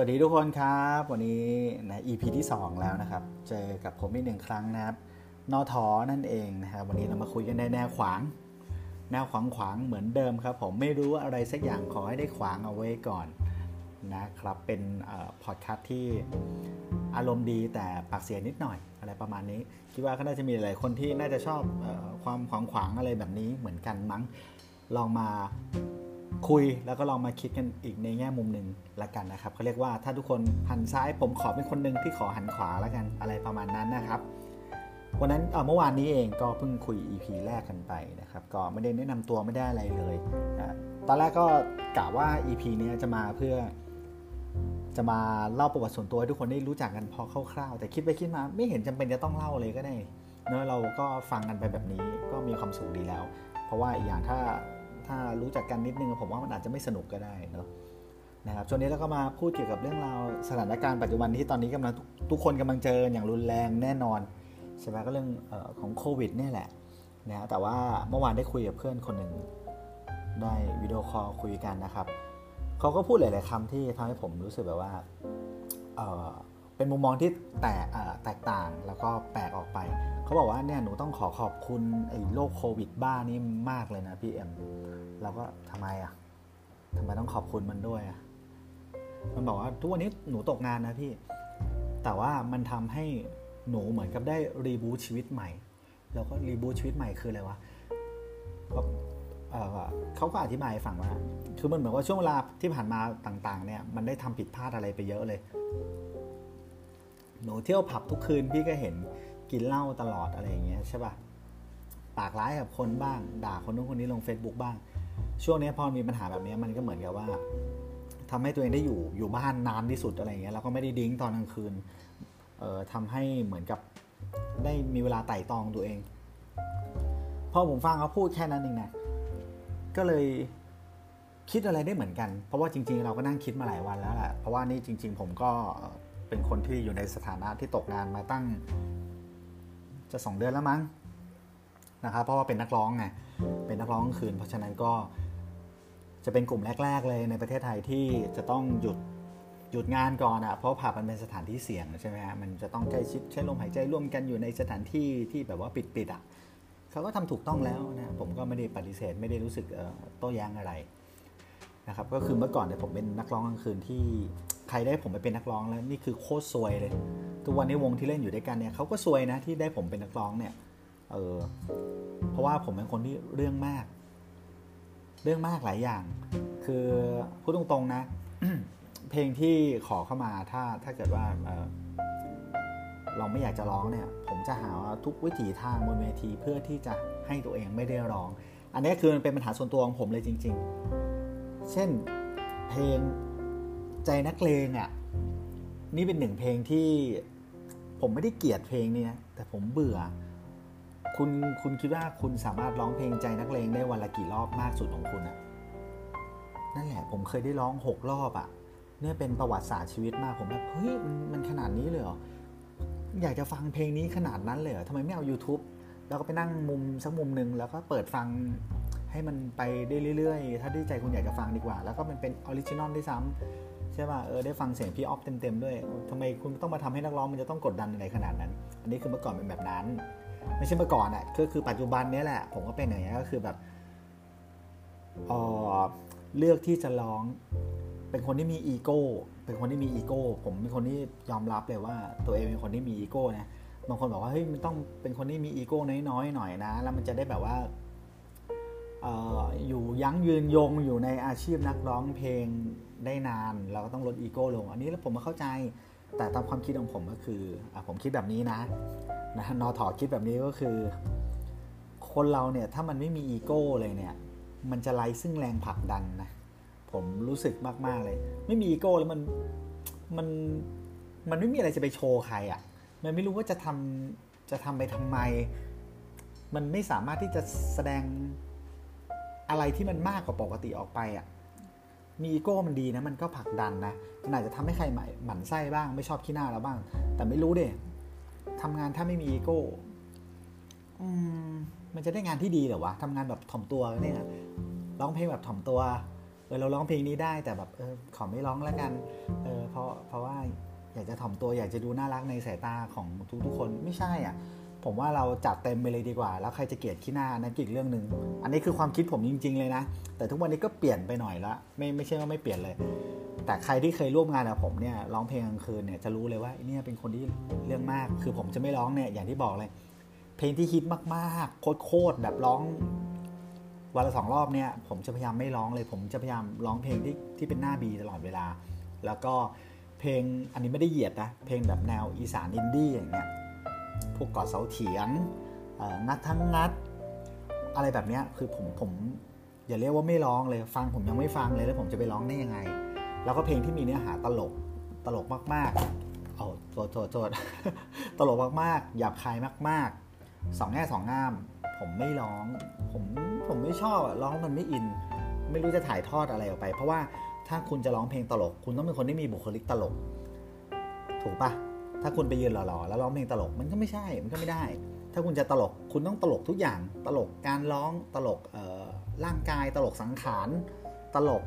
วัสดีทุกคนครับ วันนี้นะ EP ที่ 2 แล้วนะครับ เจอกับผมอีกหนึ่งครั้งนะครับนอทอนั่นเองนะครับวันนี้เรามาคุยกันในแนวขวาง แนวขวางขวางเหมือนเดิมครับ ผมไม่รู้อะไรสักอย่างขอให้ได้ขวางเอาไว้ก่อนนะครับ เป็นพอดคาสต์ที่อารมณ์ดีแต่ปากเสียนิดหน่อยอะไรประมาณนี้ คิดว่าก็น่าจะมีหลายคนที่น่าจะชอบอความขวางขวางอะไรแบบนี้เหมือนกันมั้งลองมา คุยแล้วก็ลองมาคิดกันอีกในแง่มุมหนึ่งละกันนะครับเขาเรียกว่าถ้าทุกคนหันซ้ายผมขอเป็นคนหนึ่งที่ขอหันขวาละกันอะไรประมาณนั้นนะครับ วันนั้นเมื่อวานนี้เองก็เพิ่งคุย EP แรกกันไปนะครับ ก็ไม่ได้แนะนำตัวไม่ได้อะไรเลยนะตอนแรกก็กะว่า EP นี้จะมาเพื่อ จะมาเล่าประวัติส่วนตัวให้ทุกคนได้รู้จักกันพอคร่าวๆแต่คิดไปคิดมาไม่เห็นจำเป็นจะต้องเล่าเลยก็ได้เนอะเราก็ฟังกันไปแบบนี้ก็มีความสุขดีแล้ว เพราะว่าอีกอย่างถ้า ถ้ารู้จักกันนิดนึงผมว่ามันอาจจะไม่สนุกก็ได้เนาะนะครับช่วงนี้เราก็มาพูดเกี่ยวกับเรื่องราวสถานการณ์ปัจจุบันที่ตอนนี้กำลังทุกคนกำลังเจออย่างรุนแรงแน่นอนใช่ไหมก็เรื่องออของโควิดนี่แหละนะแต่ว่าเมื่อวานได้คุยกับเพื่อนคนหนึ่งได้วิดีโอคอลคุยกันนะครับเขาก็พูดหลาย ๆคำที่ทำให้ผมรู้สึกแบบว่า เป็นมุมมองที่แตกแตกต่างแล้วก็แปลกออกไป เขาบอกว่าเนี่ยหนูต้องขอขอบคุณไอ้โรคโควิด บ้านี่มากเลยนะพี่เอ็มเราก็ทำไมอะทำไมต้องขอบคุณมันด้วยอะมันบอกว่าทุกวันนี้หนูตกงานนะพี่ แต่ว่ามันทำให้หนูเหมือนกับได้รีบูตชีวิตใหม่ แล้วก็รีบูตชีวิตใหม่คืออะไรวะเขาก็อธิบายให้ฟังว่า คือมันเหมือนว่าช่วงเวลาที่ผ่านมาต่าง ๆ เนี่ย มันได้ทำผิดพลาดอะไรไปเยอะเลย หนูเที่ยวผับทุกคืนพี่ก็เห็นกินเหล้าตลอดอะไรอย่างเงี้ยใช่ปะ่ะปากร้ายกับคนบ้าง ด่าคนนู้นคนนี้ลง Facebook บ้าง ช่วงนี้พอมีปัญหาแบบนี้มันก็เหมือนกับว่าทำให้ตัวเองได้อยู่อยู่บ้านนานที่สุดอะไรเงี้ยแล้วก็ไม่ได้ดิ้งตอนกลางคืนเอ่อทำให้เหมือนกับได้มีเวลาไต่ตองตัวเองพอผมฟังเขาพูดแค่นั้นเองนะก็เลยคิดอะไรได้เหมือนกัน เพราะว่าจริง ๆ เราก็นั่งคิดมาหลายวันแล้วแหละเพราะว่านี่จริง ๆ ผมก็ เป็นคนที่อยู่ในสถานะที่ตกงานมาตั้ง จะสองเดือนแล้วมั้งนะครับเพราะว่าเป็นนักร้องไงเป็นนักร้องคืน เพราะฉะนั้นก็จะเป็นกลุ่มแรก ๆ เลยในประเทศไทยที่จะต้องหยุดหยุดงานก่อนอะเพราะผับมันเป็นสถานที่เสี่ยงใช่ไหมฮะมันจะต้องใกล้ชิดใช้ลมหายใจร่วมกันอยู่ในสถานที่ที่แบบว่าปิดๆอะเขาก็ทำถูกต้องแล้วนะผมก็ไม่ได้ปฏิเสธไม่ได้รู้สึกโต้แย้งอะไรนะครับก็คือเมื่อก่อนเนี่ยผมเป็นนักร้องกลางคืนที่ ใครได้ผมไปเป็นนักร้องแล้วนี่คือโคตรซวยเลย ทุกวันนี้วงที่เล่นอยู่ด้วยกันเนี่ยเขาก็ซวยนะที่ได้ผมเป็นนักร้องเนี่ย เออ เพราะว่าผมเป็นคนที่เรื่องมาก เรื่องมากหลายอย่าง คือพูดตรงๆนะ เพลงที่ขอเข้ามาถ้าถ้าเกิดว่าเเราไม่อยากจะร้องเนี่ย ผมจะหาทุกวิถีทางบนเวทีเพื่อที่จะให้ตัวเองไม่ได้ร้อง อันนี้คือมันเป็นปัญหาส่วนตัวของผมเลยจริง ๆ เช่นเพลง ใจนักเลงอะ่ะ นี่เป็นหนึ่งเพลงที่ผมไม่ได้เกลียดเพลงนี้นะแต่ผมเบื่อ คุณคุณคิดว่าคุณสามารถร้องเพลงใจนักเลงได้วันละกี่รอบมากสุดของคุณอะนั่นแหละ ผมเคยได้ร้องหกรอบอะเนี่ยเป็นประวัติศาสตร์ชีวิตมากผมแบบเฮ้ยมันมันขนาดนี้เลยเหรออยากจะฟังเพลงนี้ขนาดนั้นเลยเหรอทำไมไม่เอา YouTube แล้วก็ไปนั่งมุมสักมุมหนึ่งแล้วก็เปิดฟังให้มันไปได้เรื่อยๆ ถ้าที่ใจคุณอยากจะฟังดีกว่า แล้วก็มันเป็น original ด้วยซ้ำ ใช่ป่ะเออได้ฟังเสียงพี่ออฟเต็มๆด้วยทำไมคุณต้องมาทำให้นักร้องมันจะต้องกดดันอะไรขนาดนั้น อันนี้คือเมื่อก่อนเป็นแบบนั้น ไม่ใช่เมื่อก่อนอะ่ะก็คือปัจจุบันนี้แหละ ผมก็เป็นอย่างนี้ก็คือแบบเออเลือกที่จะร้อง เป็นคนที่มีอีโก้เป็นคนที่มีอีโก้ผมเป็นคนที่ยอมรับเลยว่าตัวเองเป็นคนที่มีอีโก้นะบางคนบอกว่าเฮ้ยมันต้องเป็นคนที่มีอีโก้น้อยๆหน่อยนะ แล้วมันจะได้แบบว่าอออยู่ยั้งยืนยงอยู่ในอาชีพนักร้องเพลง ได้นาน เราก็ต้องลดอีโก้ลง อันนี้แล้วผมมาเข้าใจ แต่ตามความคิดของผมก็คืออผมคิดแบบนี้นะนะนอถอคิดแบบนี้ก็คือ คนเราเนี่ยถ้ามันไม่มีอีโก้เลยเนี่ย มันจะไร้ซึ่งแรงผลักดันนะผมรู้สึกมากๆเลย ไม่มีอีโก้แล้วมันมันมันไม่มีอะไรจะไปโชว์ใครอะ่ะ มันไม่รู้ว่าจะทำจะทำไปทำไม มันไม่สามารถที่จะแสดงอะไรที่มันมากกว่าปกติออกไปอะ่ะ มีอีโก้มันดีนะ มันก็ผลักดันนะ มันอาจจะทำให้ใครหมั่นไส้บ้าง ไม่ชอบขี้หน้าเราบ้าง แต่ไม่รู้เด็ทำงานถ้าไม่มีอีโก้มันจะได้งานที่ดีเหรอวะทำงานแบบถ่อมตัวเนี่ยร้องเพลงแบบถ่อมตัว เออเราร้องเพลงนี้ได้แต่แบบเออขอไม่ร้องแล้วกัน เออเพราะเพราะว่าอยากจะถ่อมตัวอยากจะดูน่ารักในสายตาของทุกๆคนไม่ใช่อะ ผมว่าเราจัดเต็มไปเลยดีกว่า แล้วใครจะเกลียดขี้หน้านั่นอีกเรื่องหนึ่งอันนี้คือความคิดผมจริง ๆ เลยนะ แต่ทุกวันนี้ก็เปลี่ยนไปหน่อยละไม่ไม่ใช่ว่าไม่เปลี่ยนเลย แต่ใครที่เคยร่วมงานกับผมเนี่ยร้องเพลงกลางคืนเนี่ยจะรู้เลยว่าเนี่ยเป็นคนที่เรื่องมาก คือผมจะไม่ร้องเนี่ยอย่างที่บอกเลย เพลงที่ฮิตมากๆโคตรๆแบบร้องวันละสองรอบเนี่ยผมจะพยายามไม่ร้องเลย ผมจะพยายามร้องเพลงที่ที่เป็นหน้า B ตลอดเวลา แล้วก็เพลงอันนี้ไม่ได้เหยียดนะเพลงแบบแนวอีสานอินดี้อย่างเงี้ย พวกกอดเสาเถียงงัดถั่งงัด อะไรแบบนี้คือผมผมอย่าเรียกว่าไม่ร้องเลยฟังผมยังไม่ฟังเลยแล้วผมจะไปร้องได้ยังไง แล้วก็เพลงที่มีเนื้อหาตลกตลกมากๆเอาโทษโทษโทษตลกมากๆหยาบคายมากๆสองแง่สองงาม ผมไม่ร้อง ผมผมไม่ชอบร้องมันไม่อิน ไม่รู้จะถ่ายทอดอะไรออกไป เพราะว่าถ้าคุณจะร้องเพลงตลก คุณต้องเป็นคนที่มีบุคลิกตลก ถูกปะ ถ้าคุณไปยืนหล่อๆแล้วร้องเพลงตลกมันก็ไม่ใช่มันก็ไม่ได้ ถ้าคุณจะตลกคุณต้องตลกทุกอย่าง ตลกการร้องตลกร่างกายตลกสังขารตลก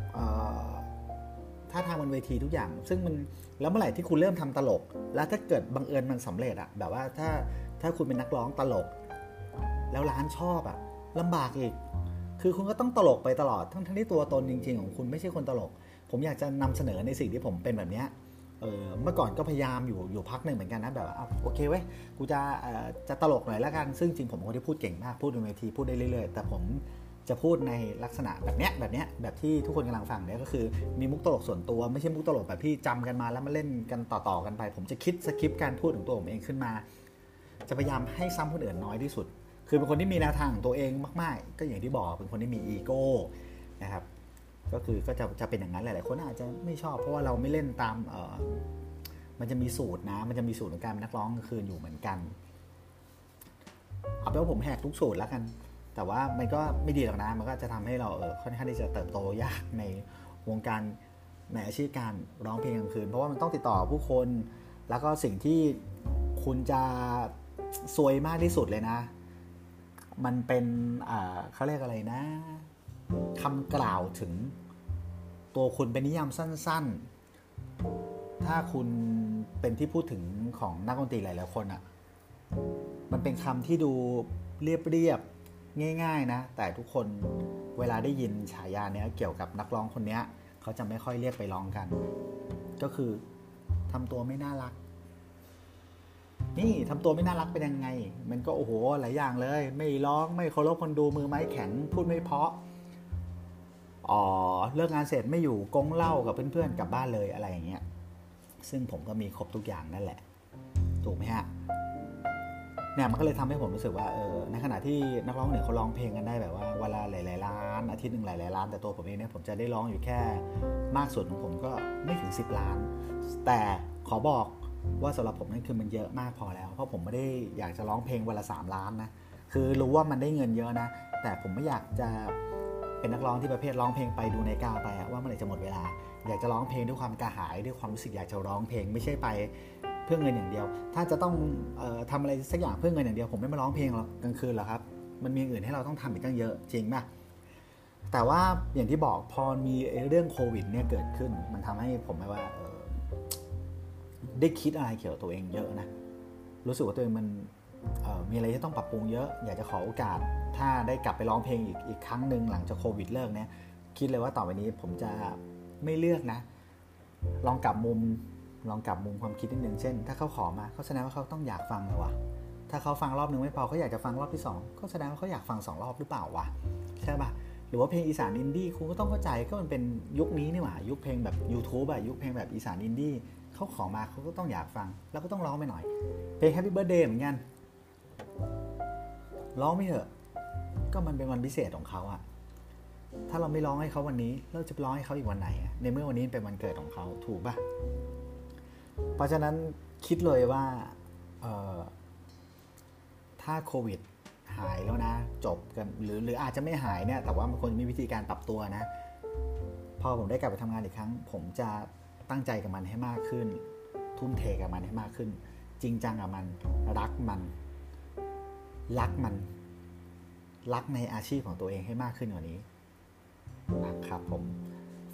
ท่าทางบนเวทีทุกอย่าง ซึ่งมันแล้วเมื่อไหร่ที่คุณเริ่มทำตลก แล้วถ้าเกิดบังเอิญมันสำเร็จอะแบบว่าถ้าถ้าคุณเป็นนักร้องตลก แล้วร้านชอบอะลำบากอีก คือคุณก็ต้องตลกไปตลอดทั้งทั้งที่ตัวตนจริง ๆ ของคุณไม่ใช่คนตลก ผมอยากจะนำเสนอในสิ่งที่ผมเป็นแบบนี้ เออเมื่อก่อนก็พยายามอยู่อยู่พักหนึ่งเหมือนกันนะแบบว่าโอเคเว้ยกูจะจะตลกหน่อยแล้วกันซึ่งจริงผมเป็นคนที่พูดเก่งมากพูดบนเวทีพูดได้เรื่อยๆ แต่ผมจะพูดในลักษณะแบบเนี้ยแบบเนี้ยแบบที่ทุกคนกำลังฟังเนี่ยก็คือมีมุกตลกส่วนตัวไม่ใช่มุกตลกแบบที่จำกันมาแล้วมาเล่นกันต่อๆกันไป ผมจะคิดสคริปต์การพูดของตัวผมเองขึ้นมา จะพยายามให้ซ้ำคนอื่นน้อยที่สุด คือเป็นคนที่มีแนวทางของตัวเองมาก ๆ ก็อย่างที่บอกเป็นคนที่มีอีโก้นะครับ ก็คือก็จะจะเป็นอย่างนั้นหลาย ๆ คนอาจจะไม่ชอบเพราะว่าเราไม่เล่นตามเออมันจะมีสูตรนะ มันจะมีสูตรของการเป็นนักร้องกลางคืนอยู่เหมือนกัน เอาเป็นว่าผมแหกทุกสูตรแล้วกัน แต่ว่ามันก็ไม่ดีหรอกนะ มันก็จะทำให้เราเออค่อนข้างที่จะเติบโตยากในวงการในอาชีพการร้องเพลงกลางคืน เพราะว่ามันต้องติดต่อผู้คน แล้วก็สิ่งที่คุณจะซวยมากที่สุดเลยนะ มันเป็นเขาเรียกอะไรนะ คำกล่าวถึงตัวคุณเป็นนิยามสั้น ๆ ถ้าคุณเป็นที่พูดถึงของนักดนตรีหลายๆคนอะ่ะ มันเป็นคำที่ดูเรียบๆง่าย ๆ นะ แต่ทุกคนเวลาได้ยินฉายาเนี้ยเกี่ยวกับนักร้องคนเนี้ยเขาจะไม่ค่อยเรียกไปร้องกัน ก็คือทำตัวไม่น่ารัก นี่ทำตัวไม่น่ารักเป็นยังไง มันก็โอ้โหหลายอย่างเลย ไม่ร้องไม่เคารพคนดูมือไม้แข็งพูดไม่เพาะ อ๋อเลิกงานเสร็จไม่อยู่กงเล่ากับเพื่อนๆกลับบ้านเลยอะไรอย่างเงี้ยซึ่งผมก็มีครบทุกอย่างนั่นแหละ ถูกไหมฮะเนี่ยมันก็เลยทำให้ผมรู้สึกว่าเออในขณะที่นักร้องเนี่ยเขาร้องเพลงกันได้แบบว่าเวลาหลายๆล้านอาทิตย์หนึ่งหลายๆล้าน แต่ตัวผมเองเนี่ยผมจะได้ร้องอยู่แค่มากสุดของผมก็ไม่ถึง 10 ล้าน แต่ขอบอกว่าสำหรับผมนั่นคือมันเยอะมากพอแล้ว เพราะผมไม่ได้อยากจะร้องเพลงวันละ3ล้านนะคือรู้ว่ามันได้เงินเยอะนะ แต่ผมไม่อยากจะ เป็นนักร้องที่ประเภทร้องเพลงไปดูในกาไปว่าเมื่อไหร่จะหมดเวลา อยากจะร้องเพลงด้วยความกระหายด้วยความรู้สึกอยากจะร้องเพลงไม่ใช่ไปเพื่อเงินอย่างเดียว ถ้าจะต้องออทำอะไรสักอย่างเพื่อเงินอย่างเดียว ผมไม่มาร้องเพลงหรอกกลางคืนหรอกครับ มันมีอื่นให้เราต้องทำอีกตั้งเยอะจริงไหมแต่ว่าอย่างที่บอกพอมีเรื่องโควิดเนี่ยเกิดขึ้น มันทำให้ผมไม่ว่าได้คิดอะไรเกี่ยวกับตัวเองเยอะนะรู้สึกว่าตัวเองมัน มีอะไรที่ต้องปรับปรุงเยอะ อยากจะขอโอกาส ถ้าได้กลับไปร้องเพลงอีกอีกครั้งหนึ่งหลังจากโควิดเลิกเนี่ย คิดเลยว่าต่อไปนี้ผมจะไม่เลือกนะ ลองกลับมุม ลองกลับมุมความคิดนิดนึง เช่น ถ้าเขาขอมาเขาแสดงว่าเขาต้องอยากฟังแล้ววะถ้าเขาฟังรอบนึงไม่พอเขาอยากจะฟังรอบที่2ก็แสดงว่าเขาอยากฟัง2รอบหรือเปล่าวะใช่ปะหรือว่าเพลงอีสานอินดี้คุณก็ต้องเข้าใจก็มันเป็นยุคนี้นี่หว่ายุคเพลงแบบ YouTube อะยุคเพลงแบบอีสานอินดี้เขาขอมาเขาก็ต้องอยากฟัง แล้วก็ต้องร้องไปหน่อยเพลง Happy Birthday เหมือนกัน ร้องไม่เถอะ ก็มันเป็นวันพิเศษของเขาอะถ้าเราไม่ร้องให้เขาวันนี้ เราจะร้องให้เขาอีกวันไหนในเมื่อวันนี้เป็นวันเกิดของเขาถูกปะเพราะฉะนั้นคิดเลยว่าถ้าโควิดหายแล้วนะ จบกันหรือหรืออาจจะไม่หายเนี่ย แต่ว่ามันควรมีวิธีการปรับตัวนะ พอผมได้กลับไปทำงานอีกครั้ง ผมจะตั้งใจกับมันให้มากขึ้น ทุ่มเทกับมันให้มากขึ้น จริงจังกับมันรักมัน รักมัน รักในอาชีพของตัวเองให้มากขึ้นกว่านี้นะครับผม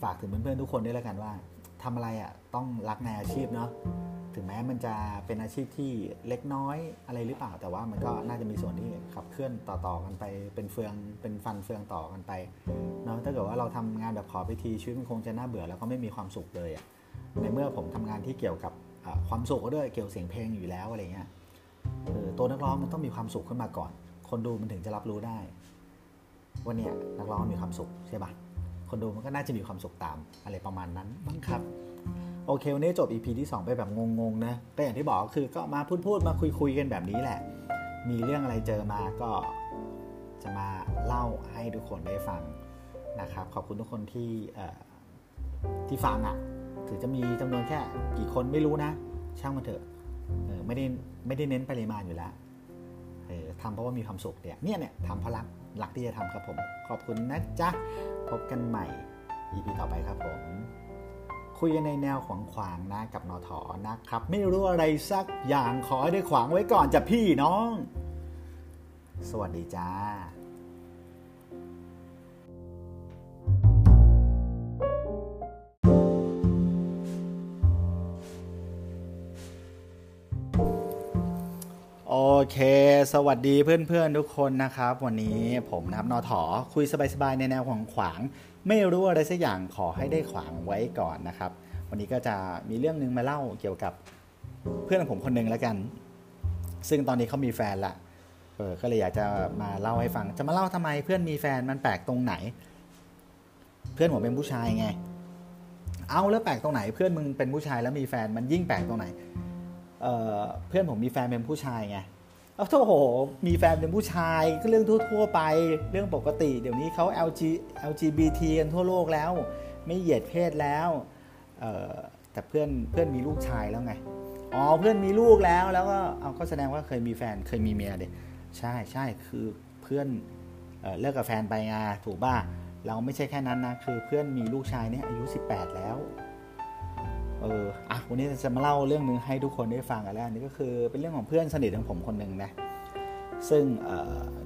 ฝากถึงเพื่อนๆทุกคนด้วยแล้วกันว่าทำอะไรอะ่ะต้องรักในอาชีพเนาะถึงแม้มันจะเป็นอาชีพที่เล็กน้อยอะไรหรือเปล่า แต่ว่ามันก็น่าจะมีส่วนที่ขับเคลื่อนต่อๆกันไปเป็นเฟืองเป็นฟันเฟืองต่อกันไปเนาะถ้าเกิดว่าเราทำงานแบบขอไปทีชีวิตมันคงจะน่าเบื่อแล้วก็ไม่มีความสุขเลยอะ่ะในเมื่อผมทำงานที่เกี่ยวกับความสุขก็ด้วยเกี่ยวเสียงเพลงอยู่แล้วอะไรเงี้ย ตัวนักร้องมันต้องมีความสุขขึ้นมาก่อน คนดูมันถึงจะรับรู้ได้ว่าเนี่ยนักร้องมีความสุขใช่ปะคนดูมันก็น่าจะมีความสุขตามอะไรประมาณนั้นบ้างครับ โอเค วันนี้จบ EP ที่ 2 ไปแบบงงๆนะก็อย่างที่บอกคือก็มาพูดๆมาคุยๆกันแบบนี้แหละ มีเรื่องอะไรเจอมาก็จะมาเล่าให้ทุกคนได้ฟังนะครับ ขอบคุณทุกคนที่ที่ฟังอะ่ะ ถือจะมีจำนวนแค่กี่คนไม่รู้นะ ช่างมันเถอะ ไม่ได้ไม่ได้เน้นปริมาณอยู่แล้วทำเพราะว่ามีความสุขเนี่ยเนี่ยเนี่ยทำเพราะรักรักที่จะทำครับผม ขอบคุณนะจ๊ะ พบกันใหม่ EP ต่อไปครับผม คุยกันในแนวขวางขวางนะกับนอถอนะครับ ไม่รู้อะไรสักอย่างขอให้ได้ขวางไว้ก่อนจะพี่น้อง สวัสดีจ้า เค สวัสดีเพื่อนๆทุกคนนะครับ วันนี้ผมนะครับนอถอคุยสบายๆในแนวของขวาง ไม่รู้อะไรสักอย่างขอให้ได้ขวางไว้ก่อนนะครับ วันนี้ก็จะมีเรื่องนึงมาเล่าเกี่ยวกับเพื่อนของผมคนหนึ่งแล้วกัน ซึ่งตอนนี้เขามีแฟนละเออก็เลยอยากจะมาเล่าให้ฟัง จะมาเล่าทำไมเพื่อนมีแฟนมันแปลกตรงไหน เพื่อนผมเป็นผู้ชายไง เอาแล้วแปลกตรงไหน เพื่อนมึงเป็นผู้ชายแล้วมีแฟนมันยิ่งแปลกตรงไหนเพื่อนผมมีแฟนเป็นผู้ชายไง เอาโธ่มีแฟนเป็นผู้ชายก็เรื่องทั่ว ๆ ไปเรื่องปกติ เดี๋ยวนี้เขา LG LGBT กันทั่วโลกแล้ว ไม่เหยียดเพศแล้วแต่เพื่อนเพื่อนมีลูกชายแล้วไงอ๋อเพื่อนมีลูกแล้วแล้วก็เอาก็แสดงว่าเคยมีแฟนเคยมีเมียเด็ใช่ใช่คือเพื่อนเลิกกับแฟนไปไงถูกป่ะเราไม่ใช่แค่นั้นนะคือเพื่อนมีลูกชายเนี่ยอายุ 18 แล้ว เอออะวันนี้จะมาเล่าเรื่องนึงให้ทุกคนได้ฟังกันแล้วนี่ก็คือเป็นเรื่องของเพื่อนสนิทของผมคนหนึ่งนะซึ่ง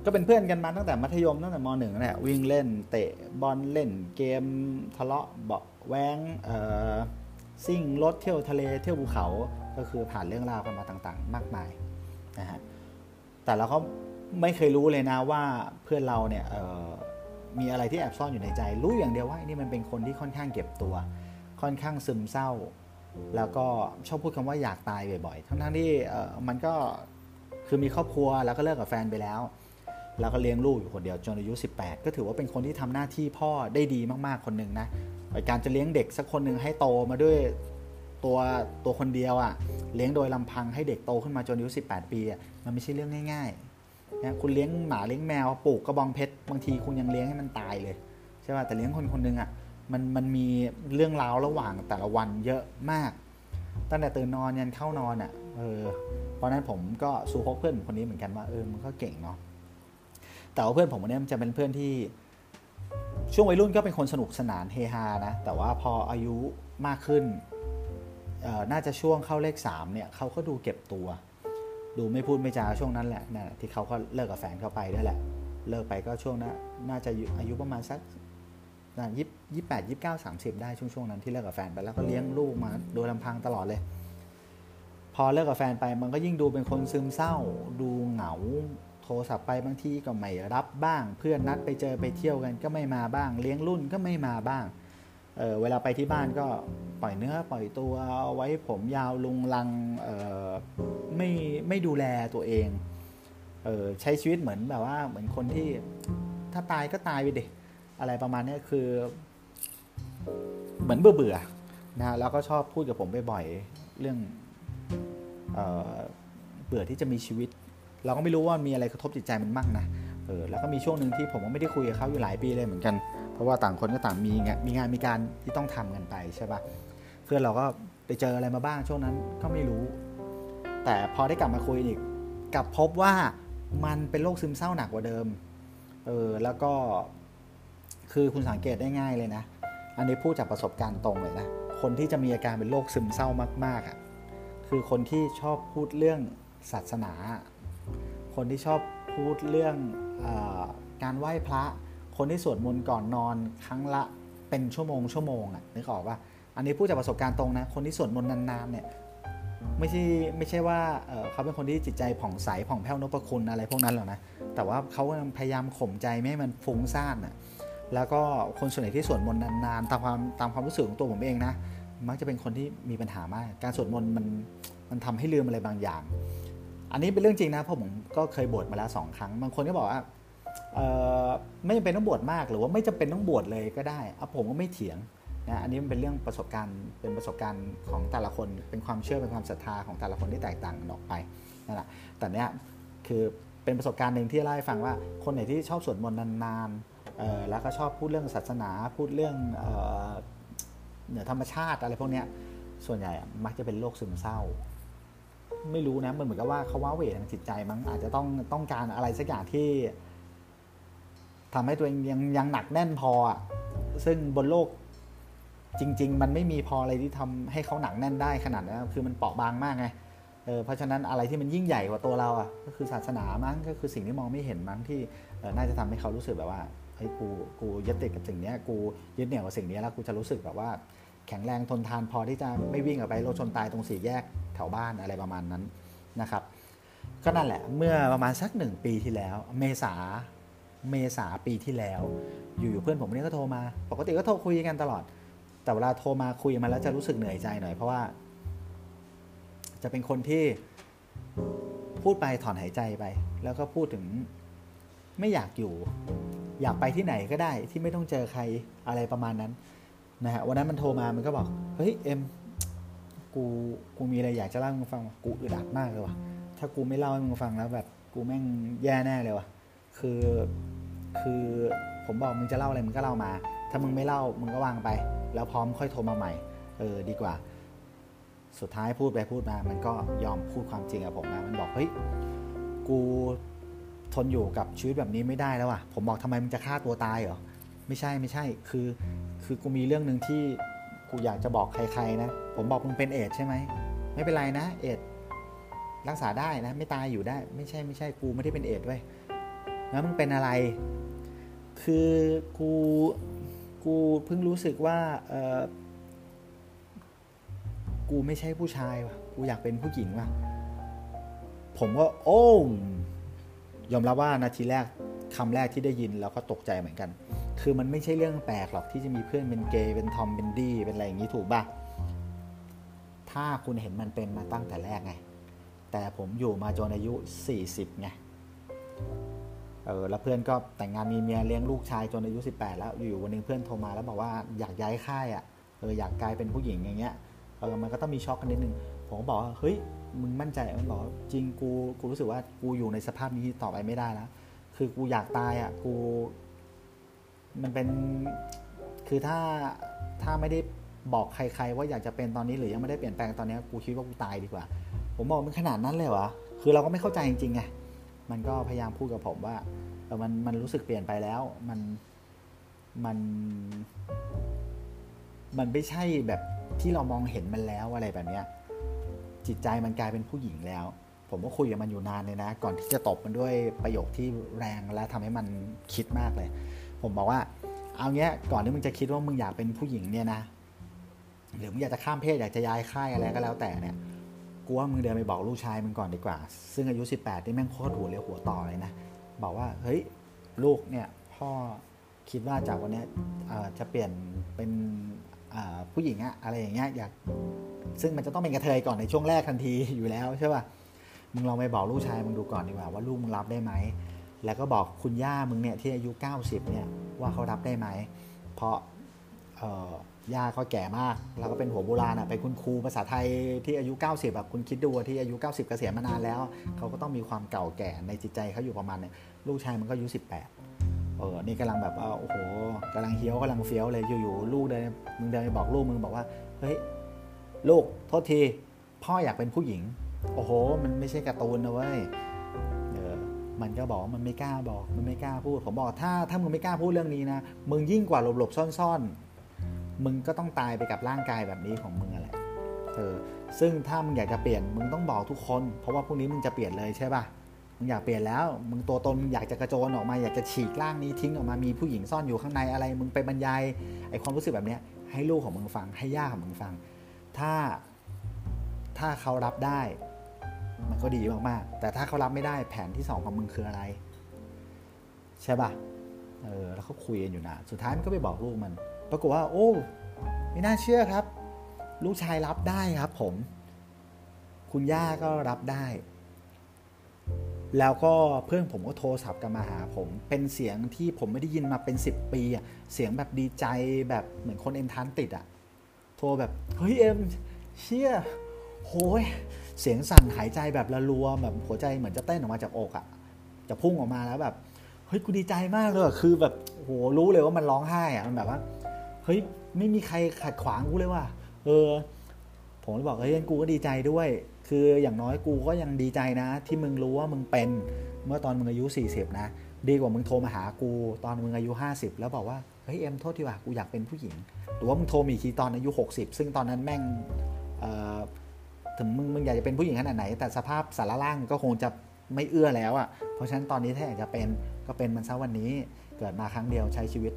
ก็เป็นเพื่อนกันมาตั้งแต่มัธยมตั้งแต่มหนึ่งแหละวิ่งเล่นเตะบอลเล่นเกมทะเลาะเบาแวงเอ่อซิ่งรถเที่ยวทะเลเที่ยวภูเขาก็คือผ่านเรื่องราวกันมาต่างๆ มากมายนะฮะแต่เราก็ไม่เคยรู้เลยนะว่าเพื่อนเราเนี่ยมีอะไรที่แอบซ่อนอยู่ในใจ รู้อย่างเดียวว่านี่มันเป็นคนที่ค่อนข้างเก็บตัว ค่อนข้างซึมเศร้า แล้วก็ชอบพูดคำว่าอยากตายบ่อยๆ ทั้งๆที่มันก็คือมีครอบครัวแล้วก็เลิกกับแฟนไปแล้ว แล้วก็เลี้ยงลูกอยู่คนเดียวจนอายุ 18 ก็ถือว่าเป็นคนที่ทำหน้าที่พ่อได้ดีมากๆคนหนึ่งนะการจะเลี้ยงเด็กสักคนหนึ่งให้โตมาด้วยตัวตัวคนเดียวอะ่ะเลี้ยงโดยลำพังให้เด็กโตขึ้นมาจนอายุ18 ปีอะมันไม่ใช่เรื่องง่ายๆนะคุณเลี้ยงหมาเลี้ยงแมวปลูกกระบองเพชรบางทีคุณยังเลี้ยงให้มันตายเลยใช่ป่ะแต่เลี้ยงคนคนหนึ่งอะ มันมันมีเรื่องราวระหว่างแต่ละวันเยอะมาก ตั้งแต่ตื่นนอนยันเข้านอนอะ่ะเออเพราะนั้นผมก็สู้พกเพื่อนคนนี้เหมือนกันว่าเออมันก็เก่งเนาะแต่ว่าเพื่อนผมคนนี้มันจะเป็นเพื่อนที่ช่วงวัยรุ่นก็เป็นคนสนุกสนานเฮฮานะแต่ว่าพออายุมากขึ้นน่าจะช่วงเข้าเลขสามเนี่ยเขาก็ดูเก็บตัว ดูไม่พูดไม่จาช่วงนั้นแหละนะที่เขาก็เลิกกับแฟนเขาไปด้วยแหละ เลิกไปก็ช่วงนั้นน่าจะอายุประมาณสัก ยี่ยี่แปดยี่เก้าสามสิบได้ช่วงช่วงนั้นที่เลิกกับแฟนไปแล้วก็เลี้ยงลูกมาโดยลำพังตลอดเลย พอเลิกกับแฟนไปมันก็ยิ่งดูเป็นคนซึมเศร้า ดูเหงาโทรศัพท์ไปบางทีก็ไม่รับบ้าง เพื่อนนัดไปเจอไปเที่ยวกันก็ไม่มาบ้าง เลี้ยงรุ่นก็ไม่มาบ้างเเวลาไปที่บ้านก็ปล่อยเนื้อปล่อยตัวไว้ผมยาวลุงลังไม่ไม่ดูแลตัวเองเออใช้ชีวิตเหมือนแบบว่าเหมือนคนที่ถ้าตายก็ตายไปเด็ก อะไรประมาณนี้คือ เหมือนเบื่อเบื่อนะแล้วก็ชอบพูดกับผมบ่อยๆเรื่องเอเบื่อที่จะมีชีวิต เราก็ไม่รู้ว่ามีอะไรกระทบจิตใจมันมากนะเออแล้วก็มีช่วงหนึ่งที่ผมก็ไม่ได้คุยกับเขาอยู่หลายปีเลยเหมือนกัน เพราะว่าต่างคนก็ต่างมีงานมีงานมีการที่ต้องทำกันไปใช่ปะเพื่อนเราก็ไปเจออะไรมาบ้างช่วงนั้นก็ไม่รู้ แต่พอได้กลับมาคุยอีกกลับพบว่ามันเป็นโรคซึมเศร้าหนักกว่าเดิมเออแล้วก็ คือคุณสังเกตได้ง่ายเลยนะ อันนี้พูดจากประสบการณ์ตรงเลยนะ คนที่จะมีอาการเป็นโรคซึมเศร้ามากๆอะ คือคนที่ชอบพูดเรื่องศาสนา คนที่ชอบพูดเรื่องอการไหว้พระ คนที่สวดมนต์ก่อนนอนครั้งละเป็นชั่วโมงชั่วโมงอะนึกออกว่าอันนี้พูดจากประสบการณ์ตรงนะ คนที่สวดมนต์นานๆเนี่ยไม่ใช่ไม่ใช่ว่าเขาเป็นคนที่จิตใจผ่องใสผ่องแผ้วนพคุณอะไรพวกนั้นหรอกนะ แต่ว่าเขาพยายามข่มใจไม่ให้มันฟุ้งซ่านอะ แล้วก็คนส่วนใหญ่ที่สวดมนต์นานๆตามความตามความรู้สึกของตัวผมเองนะ มักจะเป็นคนที่มีปัญหามาก การสวดมนต์มันมันทำให้ลืมอะไรบางอย่าง อันนี้เป็นเรื่องจริงนะเพราะผมก็เคยบวชมาแล้วสองครั้ง บางคนก็บอกว่าไม่จำเป็นต้องบวชมากหรือว่าไม่จำเป็นต้องบวชเลยก็ได้อะผมก็ไม่เถียงนะอันนี้มันเป็นเรื่องประสบการณ์เป็นประสบการณ์ของแต่ละคนเป็นความเชื่อเป็นความศรัทธาของแต่ละคนที่แตกต่างกันออกไปนั่นแหละแต่เนี้ยคือเป็นประสบการณ์หนึ่งที่เล่าให้ฟังว่าคนไหนที่ชอบสวดมนต์นานๆ แล้วก็ชอบพูดเรื่องศาสนาพูดเรื่องเหนือธรรมชาติอะไรพวกเนี้ยส่วนใหญ่มักจะเป็นโรคซึมเศร้า ไม่รู้นะมันเหมือนกับว่าเขาว้าเหวทางจิตใจมั้งอาจจะต้องต้องการอะไรสักอย่างที่ทำให้ตัวเองยังยังหนักแน่นพอซึ่งบนโลกจริง ๆ มันไม่มีพออะไรที่ทำให้เขาหนักแน่นได้ขนาดนั้นคือมันเปราะบางมากไงเออเพราะฉะนั้นอะไรที่มันยิ่งใหญ่กว่าตัวเราอะก็คือศาสนามั้งก็คือสิ่งที่มองไม่เห็นมั้งที่น่าจะทำให้เขารู้สึกแบบว่า เฮ้ยกูกูยึดติดกับสิ่งนี้กูยึดเหนี่ยวกับสิ่งนี้แล้วกูจะรู้สึกแบบว่าแข็งแรงทนทานพอที่จะไม่วิ่งออกไปรถชนตายตรงสี่แยกแถวบ้านอะไรประมาณนั้นนะครับ ก็นั่นแหละเมื่อประมาณสักหนึ่งปีที่แล้ว เมษาเมษาปีที่แล้ว อยู่ๆเพื่อนผมนี่ก็โทรมา ปกติก็โทรคุยกันตลอด แต่เวลาโทรมาคุยมาแล้วจะรู้สึกเหนื่อยใจหน่อยเพราะว่า จะเป็นคนที่พูดไปถอนหายใจไป แล้วก็พูดถึง ไม่อยากอยู่ อยากไปที่ไหนก็ได้ที่ไม่ต้องเจอใครอะไรประมาณนั้นนะฮะวันนั้นมันโทรมามันก็บอกเฮ้ยเอ็มกูกูมีอะไรอยากจะเล่าให้มึงฟังกูอึดอัดมากเลยว่ะถ้ากูไม่เล่าให้มึงฟังแล้วแบบกูแม่งแย่แน่เลยว่ะคือคือผมบอกมึงจะเล่าอะไรมึงก็เล่ามา ถ้ามึงไม่เล่ามึงก็วางไป แล้วพร้อมค่อยโทรมาใหม่เออดีกว่า สุดท้ายพูดไปพูดมา มันก็ยอมพูดความจริงกับผมนะมันบอกเฮ้ยกู ทนอยู่กับชีวิตแบบนี้ไม่ได้แล้วอะ ผมบอกทำไมมึงจะฆ่าตัวตายเหรอ ไม่ใช่ไม่ใช่ คือ คือกูมีเรื่องหนึ่งที่กูอยากจะบอกใครๆนะ ผมบอกมึงเป็นเอดใช่ไหม ไม่เป็นไรนะ เอดรักษาได้นะ ไม่ตายอยู่ได้ ไม่ใช่ไม่ใช่ กูไม่ได้เป็นเอดด้วยแล้วมึงเป็นอะไร คือกู กูเพิ่งรู้สึกว่า เออกูไม่ใช่ผู้ชายว่ะ กูอยากเป็นผู้หญิงว่ะ ผมก็โอ้ ยอมรับว่านาทีแรกคำแรกที่ได้ยินแล้วก็ตกใจเหมือนกัน คือมันไม่ใช่เรื่องแปลกหรอกที่จะมีเพื่อนเป็นเกย์เป็นทอมเป็นดี้เป็นอะไรอย่างนี้ถูกป่ะถ้าคุณเห็นมันเป็นมาตั้งแต่แรกไง แต่ผมอยู่มาจนอายุ 40ไงเออแล้วเพื่อนก็แต่งงานมีเมียเลี้ยงลูกชายจนอายุ 18 แล้วอยู่วันนึงเพื่อนโทรมาแล้วบอกว่าอยากย้ายค่ายอะเอออยากกลายเป็นผู้หญิงอย่างเงี้ยเออมันก็ต้องมีช็อกกันนิดนึงผมก็บอกว่าเฮ้ย มึงมั่นใจมันบอกจริงกูกูรู้สึกว่ากูอยู่ในสภาพนี้ต่อไปไม่ได้แล้วคือกูอยากตายอะ กู มันเป็นคือถ้าถ้าไม่ได้บอกใคร ๆ ว่าอยากจะเป็นตอนนี้หรือยังไม่ได้เปลี่ยนแปลงตอนนี้กูคิดว่ากูตายดีกว่า ผมบอกมันขนาดนั้นเลยวะคือเราก็ไม่เข้าใจจริงๆไงมันก็พยายามพูดกับผมว่าเออมันมันรู้สึกเปลี่ยนไปแล้ว มันมัน มันไม่ใช่แบบที่เรามองเห็นมันแล้วอะไรแบบเนี้ย จิตใจมันกลายเป็นผู้หญิงแล้ว ผมก็คุยกับมันอยู่นานเลยนะ ก่อนที่จะตบมันด้วยประโยคที่แรงและทำให้มันคิดมากเลย ผมบอกว่า เอาเงี้ยก่อนที่มึงจะคิดว่ามึงอยากเป็นผู้หญิงเนี่ยนะหรือมึงอยากจะข้ามเพศอยากจะย้ายค่ายอะไรก็แล้วแต่เนี่ยกูว่ามึงเดินไปบอกลูกชายมึงก่อนดีกว่า ซึ่งอายุ 18นี่แม่งโคตรหัวเรียวหัวต่อเลยนะบอกว่าเฮ้ยลูกเนี่ยพ่อคิดว่าจากวันนี้จะเปลี่ยนเป็น ผู้หญิงอะอะไรอย่างเงี้ยอยากซึ่งมันจะต้องเป็นกระเทยก่อนในช่วงแรกทันทีอยู่แล้วใช่ป่ะมึงลองไปบอกลูกชายมึงดูก่อนดีกว่าว่าลูกมึงรับได้ไหมแล้วก็บอกคุณย่ามึงเนี่ยที่อายุ 90เนี่ยว่าเขารับได้ไหมเพราะย่าก็แก่มาก แล้วก็เป็นหัวโบราณอะเป็นคุณครูภาษาไทยที่อายุ 90แบบคุณคิดดูที่อายุ 90 เกษียณมานานแล้ว เขาก็ต้องมีความเก่าแก่ในจิตใจเขาอยู่ประมาณเนี่ยลูกชายมันก็อายุ 18 เออนี่กำลังแบบว่าโอ้โหกำลังเฮี้ยวกำลังเฟี้ยวเลยอยู่ๆลูกเดินมึงเดินไปบอกลูกมึงบอกว่าเฮ้ยลูกโทษทีพ่ออยากเป็นผู้หญิง โอ้โห มันไม่ใช่การ์ตูนนะเว้ยเออมันก็บอกมันไม่กล้าบอกมันไม่กล้าพูดผมบอกถ้าถ้ามึงไม่กล้าพูดเรื่องนี้นะมึงยิ่งกว่าหลบๆซ่อนๆ มึงก็ต้องตายไปกับร่างกายแบบนี้ของมึงอะไรเออซึ่งถ้ามึงอยากจะเปลี่ยนมึงต้องบอกทุกคน เพราะว่าพรุ่งนี้มึงจะเปลี่ยนเลยใช่ป่ะ มึงอยากเปลี่ยนแล้ว มึงตัวตนมึงอยากจะกระโจนออกมา อยากจะฉีกร่างนี้ทิ้งออกมา มีผู้หญิงซ่อนอยู่ข้างในอะไร มึงไปบรรยายไอความรู้สึกแบบเนี้ยให้ลูกของมึงฟัง ให้ย่าของมึงฟัง ถ้าถ้าเขารับได้ มันก็ดีมากๆ แต่ถ้าเขารับไม่ได้แผนที่สองของมึงคืออะไร ใช่ป่ะ เออ แล้วเขาคุยกันอยู่นะ สุดท้ายมันก็ไปบอกลูกมัน ปรากฏว่า โอ้ ไม่น่าเชื่อครับ ลูกชายรับได้ครับผม คุณย่าก็รับได้ แล้วก็เพื่อนผมก็โทรศัพท์กันมาหาผม เป็นเสียงที่ผมไม่ได้ยินมาเป็นสิบปีอะเสียงแบบดีใจแบบเหมือนคนเอ็นทันติดอะโทรแบบเฮ้ยเอ็มเชี่ยโหยเสียงสั่นหายใจแบบระรัวแบบหัวใจเหมือนจะเต้นออกมาจากอกอะจะพุ่งออกมาแล้วแบบเฮ้ยกูดีใจมากเลยคือแบบโหรู้เลยว่ามันร้องไห้อะมันแบบว่าเฮ้ยไม่มีใครขัดขวางกูเลยว่ะเออ ผมเลยบอกเฮ้ยกูก็ดีใจด้วย คืออย่างน้อยกูก็ยังดีใจนะ ที่มึงรู้ว่ามึงเป็นเมื่อตอนมึงอายุ 40 นะ ดีกว่ามึงโทรมาหากูตอนมึงอายุ 50 แล้วบอกว่าเฮ้ยเอ็มโทษทีว่ากูอยากเป็นผู้หญิงหรือว่ามึงโทรมีทีตอนอายุ 60 ซึ่งตอนนั้นแม่งถึงมึงมึงอยากจะเป็นผู้หญิงขนาดไหน แต่สภาพสารล่างก็คงจะไม่เอื้อแล้วอะ่ะเพราะฉะนั้นตอนนี้ถ้าอยากจะเป็นก็เป็นมันซะวันนี้เกิดมาครั้งเดียวใช้ชีวิต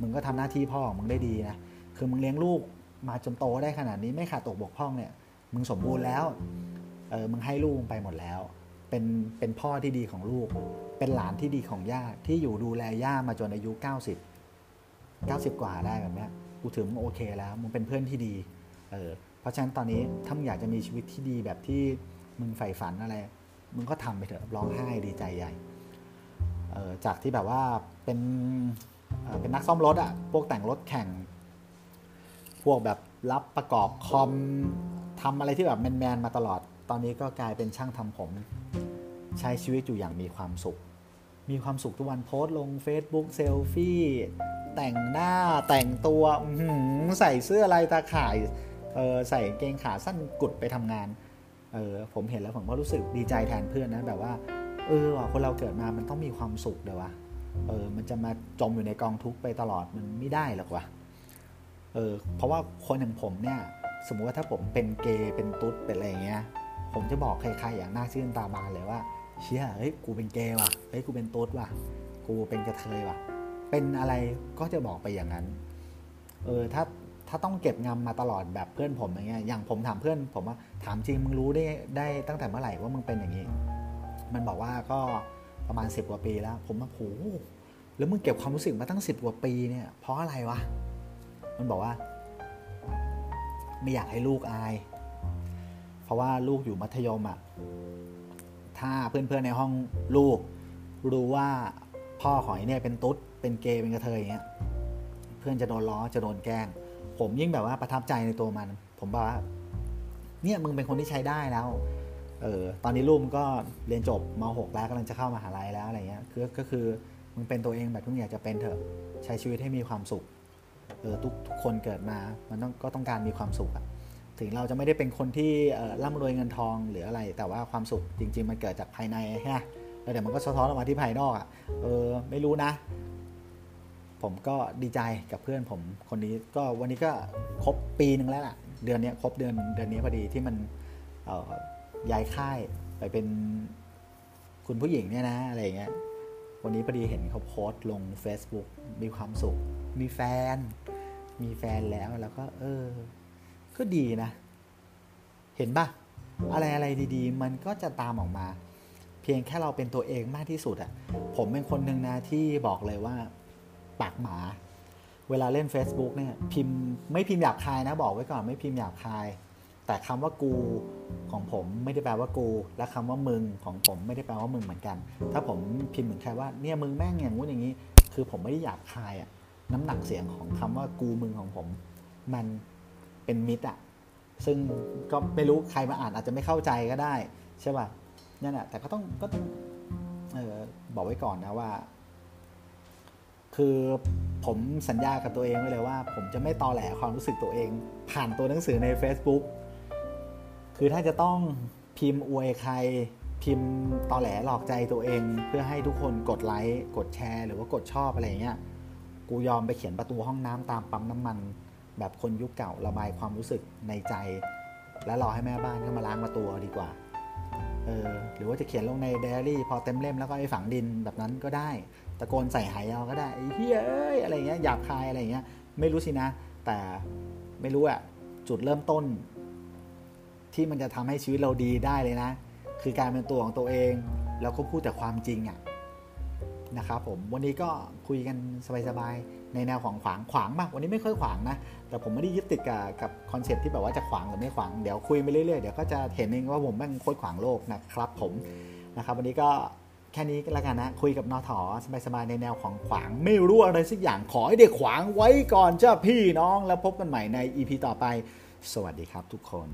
มึงก็ทำหน้าที่พ่อของมึงได้ดีนะคือมึงเลี้ยงลูกมาจนโตได้ขนาดนี้ไม่ขาดตกบกพร่องเนี่ย มึงสมบูรณ์แล้ว เออ มึงให้ลูกไปหมดแล้ว เป็น เป็นพ่อที่ดีของลูก เป็นหลานที่ดีของย่า ที่อยู่ดูแลย่ามาจนอายุ 90 90 กว่าได้แบบนี้กูถือมึงโอเคแล้ว มึงเป็นเพื่อนที่ดี เออ เพราะฉะนั้นตอนนี้ถ้ามึงอยากจะมีชีวิตที่ดีแบบที่มึงใฝ่ฝันอะไร มึงก็ทำไปเถอะ ร้องไห้ดีใจใหญ่ เออ จากที่แบบว่าเป็นเป็นนักซ่อมรถอะพวกแต่งรถแข่ง พวกแบบรับประกอบคอม ทำอะไรที่แบบแมนๆมาตลอด ตอนนี้ก็กลายเป็นช่างทำผม ใช้ชีวิตอยู่อย่างมีความสุข มีความสุขทุกวันโพสต์ลง Facebook เซลฟี่แต่งหน้าแต่งตัวใส่เสื้อลายตาข่ายออใส่เกงขาสั้นกุดไปทำงานเออผมเห็นแล้วผมก็รู้สึกดีใจแทนเพื่อนนะแบบว่า เออว่ะคนเราเกิดมามันต้องมีความสุขเดี๋ยววะเออมันจะมาจมอยู่ในกองทุกข์ไปตลอดมันไม่ได้หรอกวะเออเพราะว่าคนอย่างผมเนี่ย สมมุติว่าถ้าผมเป็นเกย์เป็นตุ๊ดเป็นอะไรเงี้ย ผมจะบอกใครๆอย่างน่าชื่นตาบานเลยว่า เชี่ยเฮ้ยกูเป็นเกย์ว่ะเฮ้ยกูเป็นตุ๊ดว่ะ กูเป็นกระเทยว่ะ เป็นอะไรก็จะบอกไปอย่างนั้น เออถ้าถ้าต้องเก็บงำมาตลอดแบบเพื่อนผมอย่างเงี้ยอย่างผมถามเพื่อนผมว่าถามจริงมึงรู้ได้ได้ตั้งแต่เมื่อไหร่ว่ามึงเป็นอย่างนี้ มันบอกว่าก็ประมาณสิบกว่าปีแล้ว ผมมาโหแล้วมึงเก็บความรู้สึกมาตั้งสิบกว่าปีเนี่ยเพราะอะไรวะ มันบอกว่า ไม่อยากให้ลูกอาย เพราะว่าลูกอยู่มัธยมอะ่ะถ้าเพื่อนๆในห้องลูก รู้ว่าพ่อของไอ้เนี่ยเป็นตุ๊ดเป็นเกย์เป็นกระเทยอย่างเงี้ยเพื่อนจะโดนล้อจะโดนแกล้ง ผมยิ่งแบบว่าประทับใจในตัวมัน ผมบอกว่าเนี่ยมึงเป็นคนที่ใช้ได้แล้วเออตอนนี้ลูกมันก็เรียนจบม .6 แล้วกำลังจะเข้ามาหาลัยแล้วอะไรเงี้ยคือก็คือมึงเป็นตัวเองแบบที่มึงอยากจะเป็นเถอะใช้ชีวิตให้มีความสุข เออทุกทุกคนเกิดมา มันต้องก็ต้องการมีความสุขอะถึงเราจะไม่ได้เป็นคนที่ร่ำรวยเงินทองหรืออะไร แต่ว่าความสุขจริง ๆ มันเกิดจากภายในใช่ไหมแล้วเดี๋ยวมันก็สะท้อนออกมาที่ภายนอกอะเออไม่รู้นะ ผมก็ดีใจกับเพื่อนผมคนนี้ก็วันนี้ก็ครบปีหนึ่งแล้วล่ะ เดือนนี้ครบเดือนเดือนนี้พอดีที่มันย้ายค่ายไปเป็นคุณผู้หญิงเนี่ยนะอะไรเงี้ย วันนี้พอดีเห็นเขาโพสต์ลง Facebook มีความสุข มีแฟน มีแฟนแล้วแล้วก็ เออ ก็ดีนะ เห็นปะอะไรอะไรดี ๆ มันก็จะตามออกมา เพียงแค่เราเป็นตัวเองมากที่สุดอะผมเป็นคนหนึ่งนะที่บอกเลยว่า ปากหมา เวลาเล่น Facebook เนี่ย พิมพ์ไม่พิมพ์หยาบคายนะ บอกไว้ก่อนไม่พิมพ์หยาบคาย แต่คำว่ากูของผมไม่ได้แปลว่ากู และคำว่ามึงของผมไม่ได้แปลว่ามึงเหมือนกัน ถ้าผมพิมพ์เหมือนใครว่าเนี่ยมึงแม่งอย่างงู้นอย่างนี้ คือผมไม่ได้หยาบคายอะน้ำหนักเสียงของคำว่ากูมึงของผม มันเป็นมิตรอะซึ่งก็ไม่รู้ใครมาอ่านอาจจะไม่เข้าใจก็ได้ใช่ป่ะนั่นแหละแต่ก็ต้องก็ต้องเออบอกไว้ก่อนนะว่า คือผมสัญญากับตัวเองไว้เลยว่า ผมจะไม่ตอแหลความรู้สึกตัวเอง ผ่านตัวหนังสือใน Facebook คือถ้าจะต้องพิมพ์อวยใคร พิมพ์ตอแหลหลอกใจตัวเอง เพื่อให้ทุกคนกดไลค์กดแชร์ หรือว่ากดชอบอะไรเงี้ยกูยอมไปเขียนประตูห้องน้ำตามปั๊มน้ำมัน แบบคนยุคเก่าระบายความรู้สึกในใจ และรอให้แม่บ้านเข้ามาล้างประตูดีกว่าเออหรือว่าจะเขียนลงในไดอารี่ พอเต็มเล่มแล้วก็ไปฝังดินแบบนั้นก็ได้ ตะโกนใส่หายเอาก็ได้เฮ้ยเอ้ยอะไรเงี้ยหยาบคายอะไรเงี้ยไม่รู้สินะ แต่ไม่รู้อะจุดเริ่มต้น ที่มันจะทำให้ชีวิตเราดีได้เลยนะ คือการเป็นตัวของตัวเอง แล้วก็พูดแต่ความจริงอะนะครับผมวันนี้ก็คุยกันสบายๆในแนวของขวางขวางมากวันนี้ไม่ค่อยขวางนะ แต่ผมไม่ได้ยึดติดกับกับ concept ที่แบบว่าจะขวางหรือไม่ขวางเดี๋ยวคุยไปเรื่อยๆเดี๋ยวก็จะเห็นเองว่าผมแม่งโคตรขวางโลกนะครับผมนะครับวันนี้ก็แค่นี้ก็แล้วกันนะ คุยกับนอถอสบายๆในแนวของขวางไม่รู้อะไรสักอย่างขอให้เด็กขวางไว้ก่อนเจ้าพี่น้องแล้วพบกันใหม่ใน EP ต่อไป สวัสดีครับทุกคน